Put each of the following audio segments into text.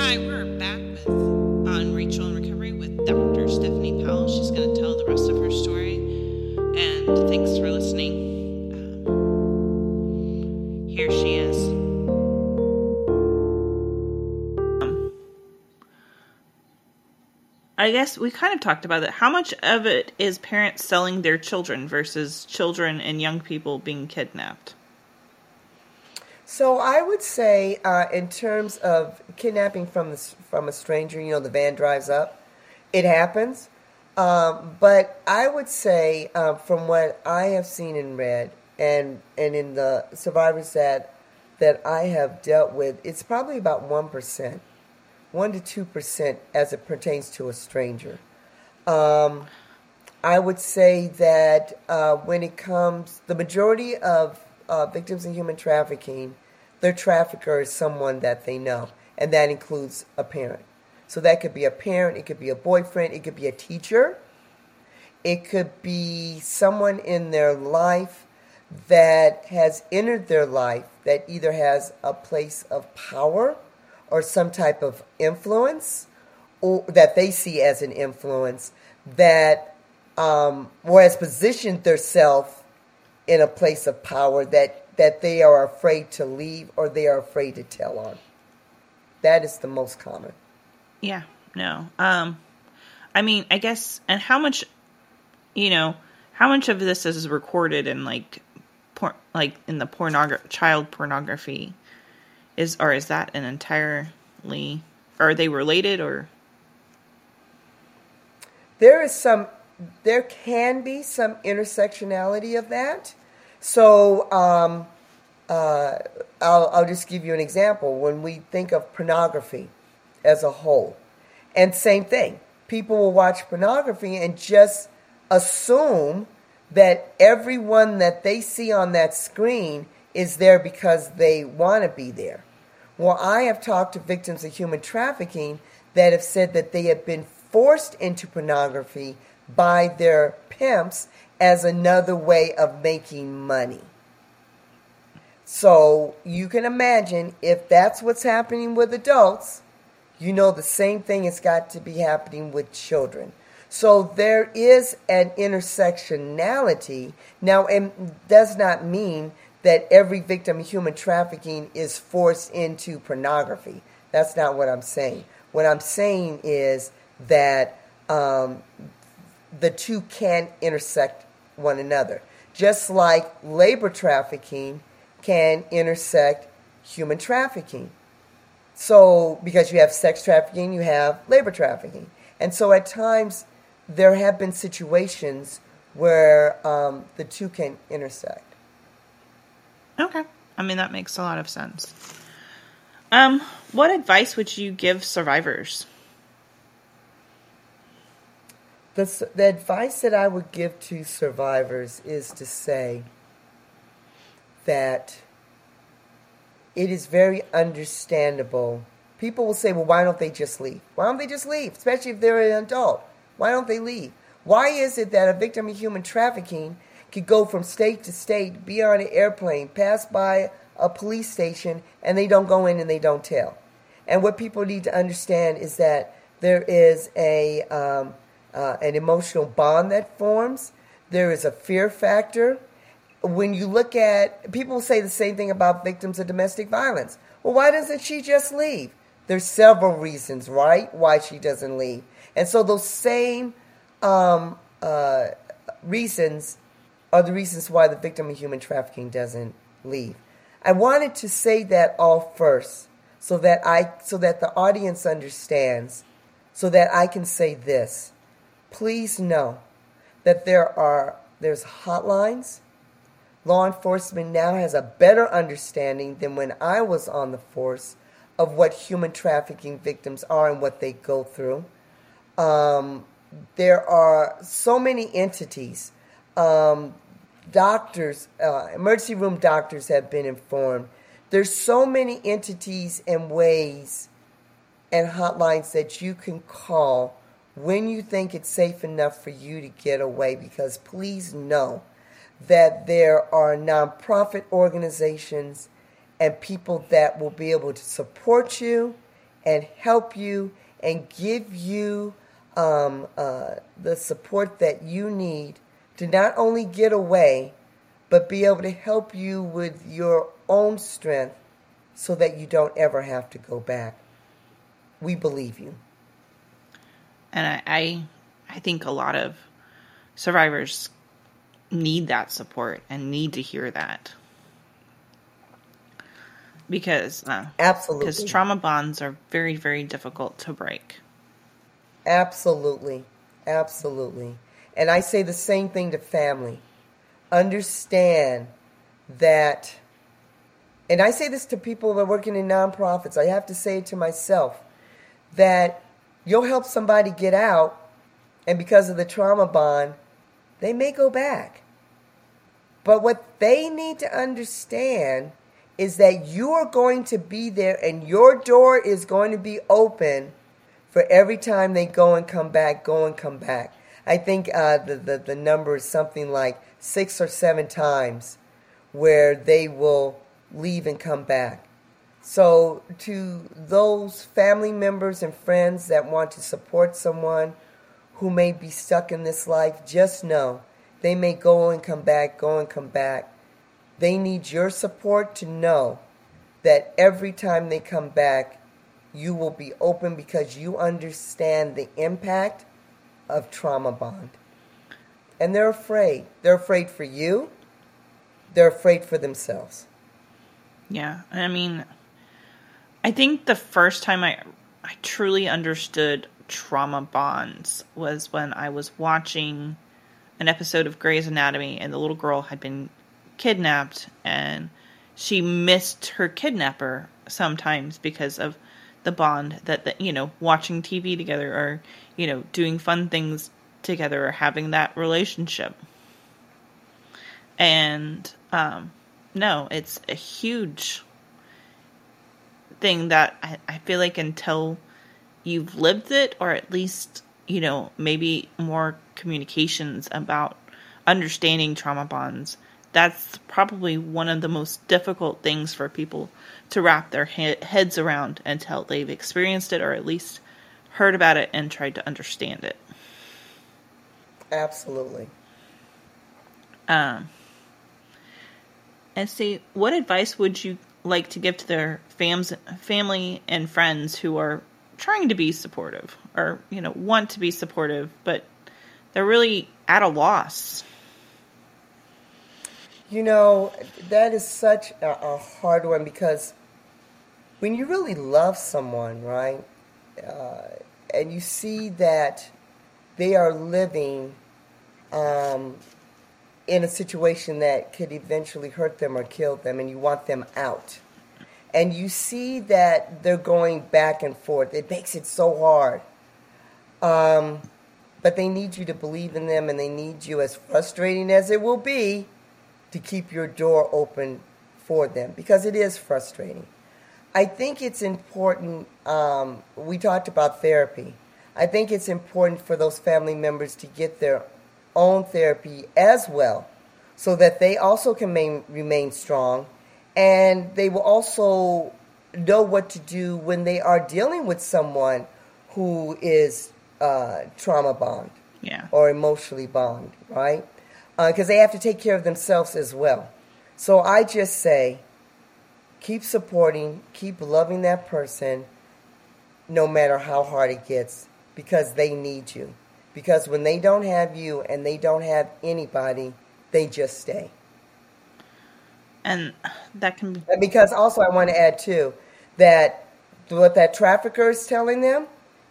Hi, we're back with on Rachel in Recovery with Dr. Stephany Powell. She's going to tell the rest of her story. And thanks for listening. Um, here she is. I guess we kind of talked about it. How much of it is parents selling their children versus children and young people being kidnapped? So I would say, uh, in terms of kidnapping from the, from a stranger, you know, the van drives up, it happens. Um, but I would say, uh, from what I have seen and read, and and in the survivors that that I have dealt with, it's probably about one percent, one to two percent, as it pertains to a stranger. Um, I would say that uh, when it comes, the majority of uh, victims in human trafficking, their trafficker is someone that they know, and that includes a parent. So that could be a parent, it could be a boyfriend, it could be a teacher, it could be someone in their life that has entered their life that either has a place of power or some type of influence or that they see as an influence that um, or has positioned themselves in a place of power that that they are afraid to leave or they are afraid to tell on. That is the most common. Yeah, no. Um I mean, I guess and how much you know, how much of this is recorded in like por- like in the pornography child pornography is or is that an entirely are they related or there is some there can be some intersectionality of that so um, uh, I'll, I'll just give you an example. When we think of pornography as a whole, and same thing, people will watch pornography and just assume that everyone that they see on that screen is there because they want to be there. Well, I have talked to victims of human trafficking that have said that they have been forced into pornography by their pimps as another way of making money. So you can imagine if that's what's happening with adults, you know the same thing has got to be happening with children. So there is an intersectionality. Now, it does not mean that every victim of human trafficking is forced into pornography. That's not what I'm saying. What I'm saying is that um, the two can intersect one another. Just like labor trafficking can intersect human trafficking. So, because you have sex trafficking, you have labor trafficking. And so at times, there have been situations where um, the two can intersect. Okay. I mean, that makes a lot of sense. Um, what advice would you give survivors? The, the advice that I would give to survivors is to say that it is very understandable. People will say, well, why don't they just leave? Why don't they just leave? Especially if they're an adult. Why don't they leave? Why is it that a victim of human trafficking could go from state to state, be on an airplane, pass by a police station, and they don't go in and they don't tell? And what people need to understand is that there is a um, uh, an emotional bond that forms. There is a fear factor. When you look at people say the same thing about victims of domestic violence. Well, why doesn't she just leave? There's several reasons, right, why she doesn't leave. And so those same um, uh, reasons are the reasons why the victim of human trafficking doesn't leave. I wanted to say that all first so that I so that the audience understands so that I can say this please know that there are there's hotlines. Law enforcement now has a better understanding than when I was on the force of what human trafficking victims are and what they go through. Um, there are so many entities. Um, doctors, uh, emergency room doctors have been informed. There's so many entities and ways and hotlines that you can call when you think it's safe enough for you to get away because please know that there are nonprofit organizations and people that will be able to support you and help you and give you um, uh, the support that you need to not only get away, but be able to help you with your own strength so that you don't ever have to go back. We believe you. And I, I, I think a lot of survivors need that support and need to hear that. Because uh, absolutely. because trauma bonds are very very difficult to break. Absolutely. Absolutely. And i say the same thing to family. Understand that and i say this to people that are working in nonprofits i have to say it to myself that you'll help somebody get out and because of the trauma bond they may go back but what they need to understand is that you are going to be there and your door is going to be open for every time they go and come back, go and come back. I think uh, the, the, the number is something like six or seven times where they will leave and come back. So, to those family members and friends that want to support someone who may be stuck in this life, just know they may go and come back, go and come back. They need your support to know that every time they come back, you will be open because you understand the impact of trauma bond. And they're afraid. They're afraid for you, they're afraid for themselves. Yeah. I mean, I think the first time I, I truly understood trauma bonds was when I was watching an episode of Grey's Anatomy and the little girl had been kidnapped and she missed her kidnapper sometimes because of the bond that, that you know watching TV together or you know doing fun things together or having that relationship. And um no it's a huge thing that I, I feel like until you've lived it or at least you know maybe more communications about understanding trauma bonds that's probably one of the most difficult things for people to wrap their he- heads around until they've experienced it or at least heard about it and tried to understand it. Absolutely. Um, and see, what advice would you like to give to their fams, family and friends who are trying to be supportive or, you know, want to be supportive, but they're really at a loss? You know, that is such a, a hard one because when you really love someone, right, uh, and you see that they are living um, in a situation that could eventually hurt them or kill them, and you want them out, and you see that they're going back and forth, it makes it so hard. Um, but they need you to believe in them, and they need you, as frustrating as it will be, to keep your door open for them because it is frustrating. I think it's important. Um, we talked about therapy. I think it's important for those family members to get their own therapy as well so that they also can main, remain strong and they will also know what to do when they are dealing with someone who is uh, trauma bond yeah. or emotionally bond, right? because uh, they have to take care of themselves as well. So I just say, keep supporting, keep loving that person, no matter how hard it gets, because they need you. Because when they don't have you and they don't have anybody, they just stay. And that can be. And because also, I want to add too that what that trafficker is telling them,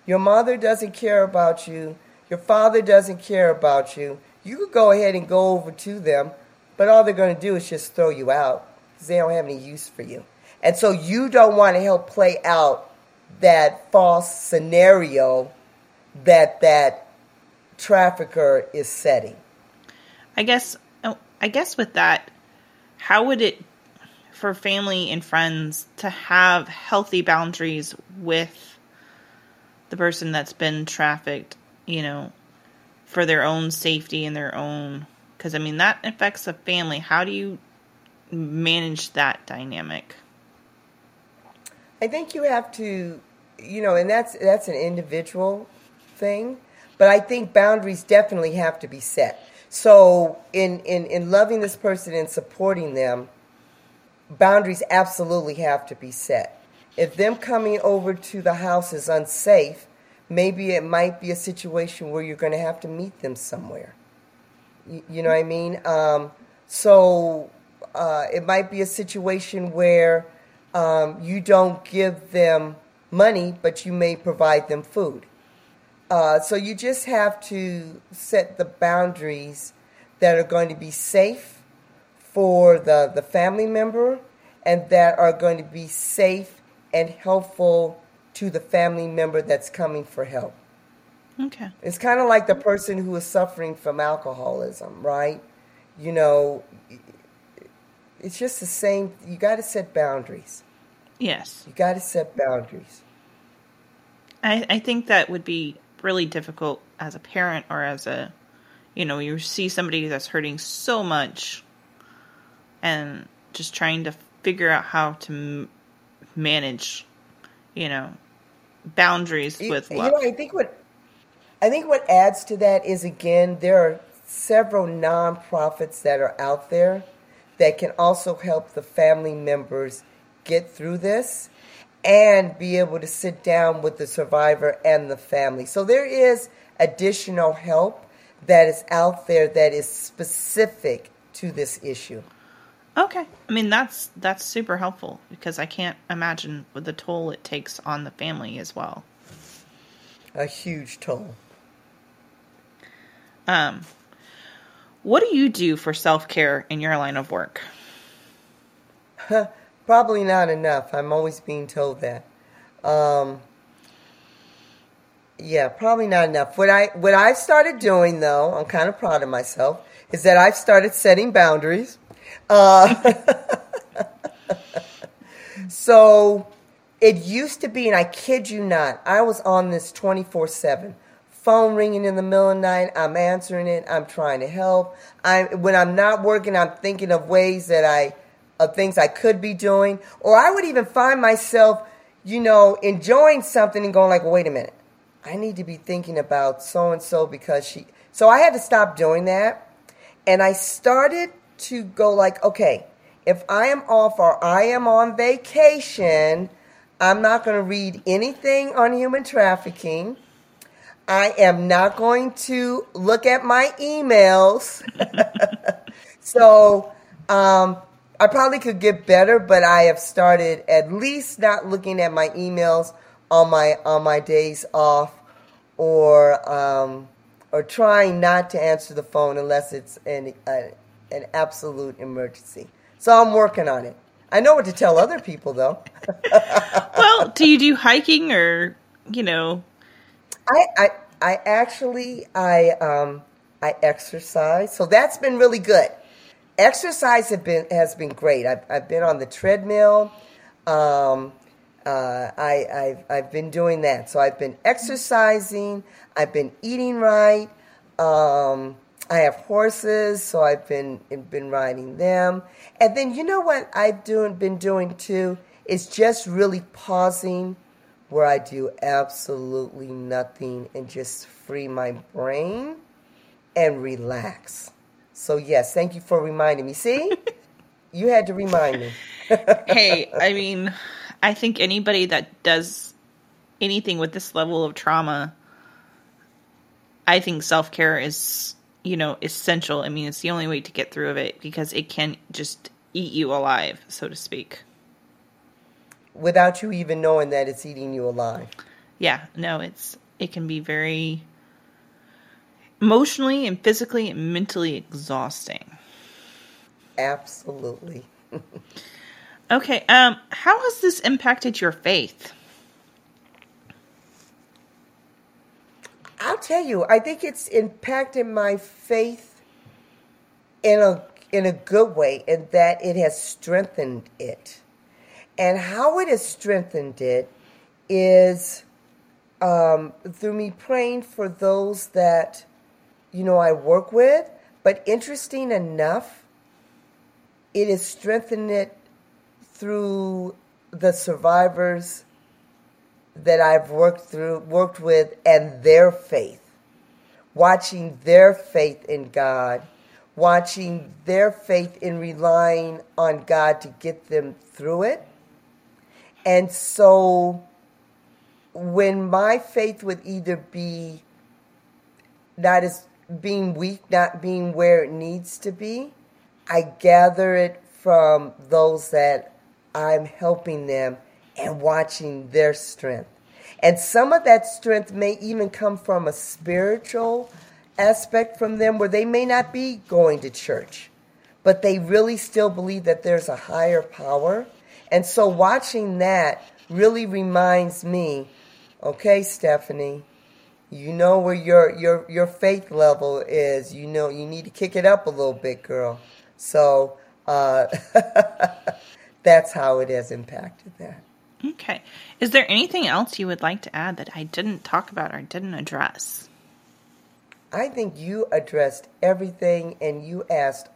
your mother doesn't care about you, your father doesn't care about you, you could go ahead and go over to them, but all they're going to do is just throw you out because they don't have any use for you. And so you don't want to help play out that false scenario that that trafficker is setting. I guess oh, I guess with that how would it for family and friends to have healthy boundaries with the person that's been trafficked, you know, for their own safety and their own because I mean that affects a family. How do you manage that dynamic? I think you have to you know, and that's that's an individual thing, but I think boundaries definitely have to be set. So in in in loving this person and supporting them, boundaries absolutely have to be set. If them coming over to the house is unsafe, maybe it might be a situation where you're going to have to meet them somewhere. You, you know what I mean? Um, so uh, it might be a situation where um, you don't give them money, but you may provide them food. Uh, so you just have to set the boundaries that are going to be safe for the, the family member and that are going to be safe and helpful to the family member that's coming for help. Okay. It's kind of like the person who is suffering from alcoholism, right? You know, it's just the same. You got to set boundaries. Yes. You got to set boundaries. I, I think that would be really difficult as a parent or as a, you know, you see somebody that's hurting so much and just trying to figure out how to m- manage, you know, boundaries with love. you know, I think what I think what adds to that is again there are several nonprofits that are out there that can also help the family members get through this and be able to sit down with the survivor and the family. So there is additional help that is out there that is specific to this issue. Okay. I mean that's that's super helpful because I can't imagine what the toll it takes on the family as well. A huge toll. Um what do you do for self-care in your line of work? Probably not enough. I'm always being told that. Um, yeah, probably not enough. What I what I've started doing though, I'm kind of proud of myself, is that I've started setting boundaries. Uh, so it used to be, and I kid you not, I was on this 24 7. Phone ringing in the middle of the night, I'm answering it, I'm trying to help. I when I'm not working, I'm thinking of ways that I of things I could be doing. Or I would even find myself, you know, enjoying something and going like, well, wait a minute. I need to be thinking about so and so because she so I had to stop doing that. And I started to go like, okay, if I am off or I am on vacation, I'm not going to read anything on human trafficking. I am not going to look at my emails. so um, I probably could get better, but I have started at least not looking at my emails on my on my days off, or um, or trying not to answer the phone unless it's an a, an absolute emergency. So I'm working on it. I know what to tell other people though. well, do you do hiking or, you know, I, I I actually I um I exercise, so that's been really good. Exercise have been has been great. I've I've been on the treadmill. Um, uh, I I've I've been doing that. So I've been exercising. I've been eating right. Um, I have horses, so I've been been riding them. And then you know what I've doing been doing too is just really pausing where I do absolutely nothing and just free my brain and relax. So, yes, thank you for reminding me. See, you had to remind me. hey, I mean, I think anybody that does anything with this level of trauma, I think self care is, you know, essential. I mean, it's the only way to get through of it because it can just eat you alive, so to speak. Without you even knowing that it's eating you alive. Yeah, no, it's it can be very emotionally and physically and mentally exhausting. Absolutely. Okay, um how has this impacted your faith? I'll tell you, I think it's impacted my faith in a in a good way in that it has strengthened it. And how it has strengthened it is um, through me praying for those that you know I work with. But interesting enough, it is strengthened it through the survivors that I've worked through, worked with, and their faith, watching their faith in God, watching their faith in relying on God to get them through it. And so when my faith would either be not as being weak, not being where it needs to be, I gather it from those that I'm helping them and watching their strength. And some of that strength may even come from a spiritual aspect from them where they may not be going to church, but they really still believe that there's a higher power. And so watching that really reminds me okay, Stephany, you know where your, your, your faith level is. You know, you need to kick it up a little bit, girl. So uh, that's how it has impacted that. Okay. Is there anything else you would like to add that I didn't talk about or didn't address? I think you addressed everything and you asked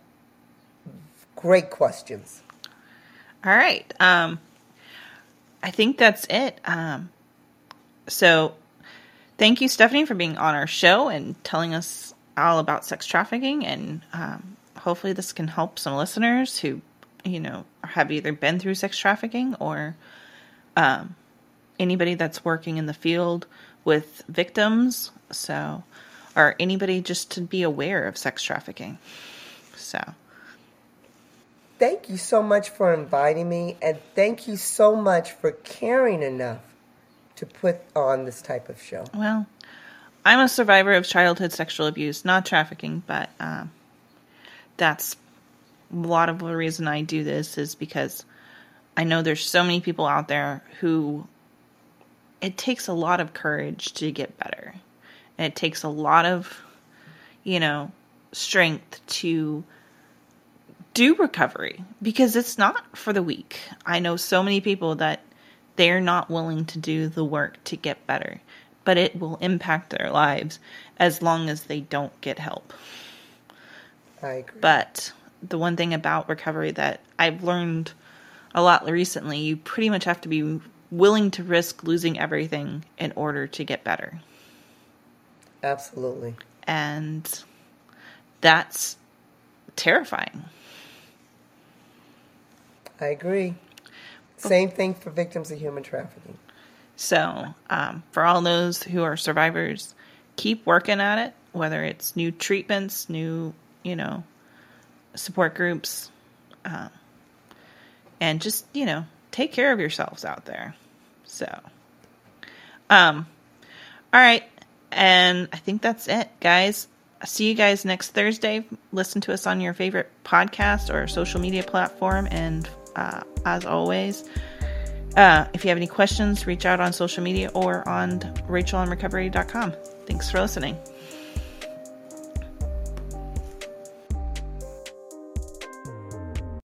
great questions. All right. Um, I think that's it. Um, so thank you, Stephany, for being on our show and telling us all about sex trafficking. And um, hopefully, this can help some listeners who, you know, have either been through sex trafficking or um, anybody that's working in the field with victims. So, or anybody just to be aware of sex trafficking. So, thank you so much for inviting me, and thank you so much for caring enough to put on this type of show. Well, I'm a survivor of childhood sexual abuse, not trafficking, but um, that's a lot of the reason I do this is because I know there's so many people out there who it takes a lot of courage to get better. And it takes a lot of, you know, strength to do recovery because it's not for the weak. I know so many people that they're not willing to do the work to get better, but it will impact their lives as long as they don't get help. I agree. But the one thing about recovery that I've learned a lot recently, you pretty much have to be willing to risk losing everything in order to get better. Absolutely. And that's terrifying. I agree. Same thing for victims of human trafficking. So, um, for all those who are survivors, keep working at it, whether it's new treatments, new, you know, support groups, um, and just, you know, take care of yourselves out there. So, um, all right. And I think that's it, guys. I'll see you guys next Thursday. Listen to us on your favorite podcast or social media platform. And uh, as always, uh, if you have any questions, reach out on social media or on rachelandrecovery.com. Thanks for listening.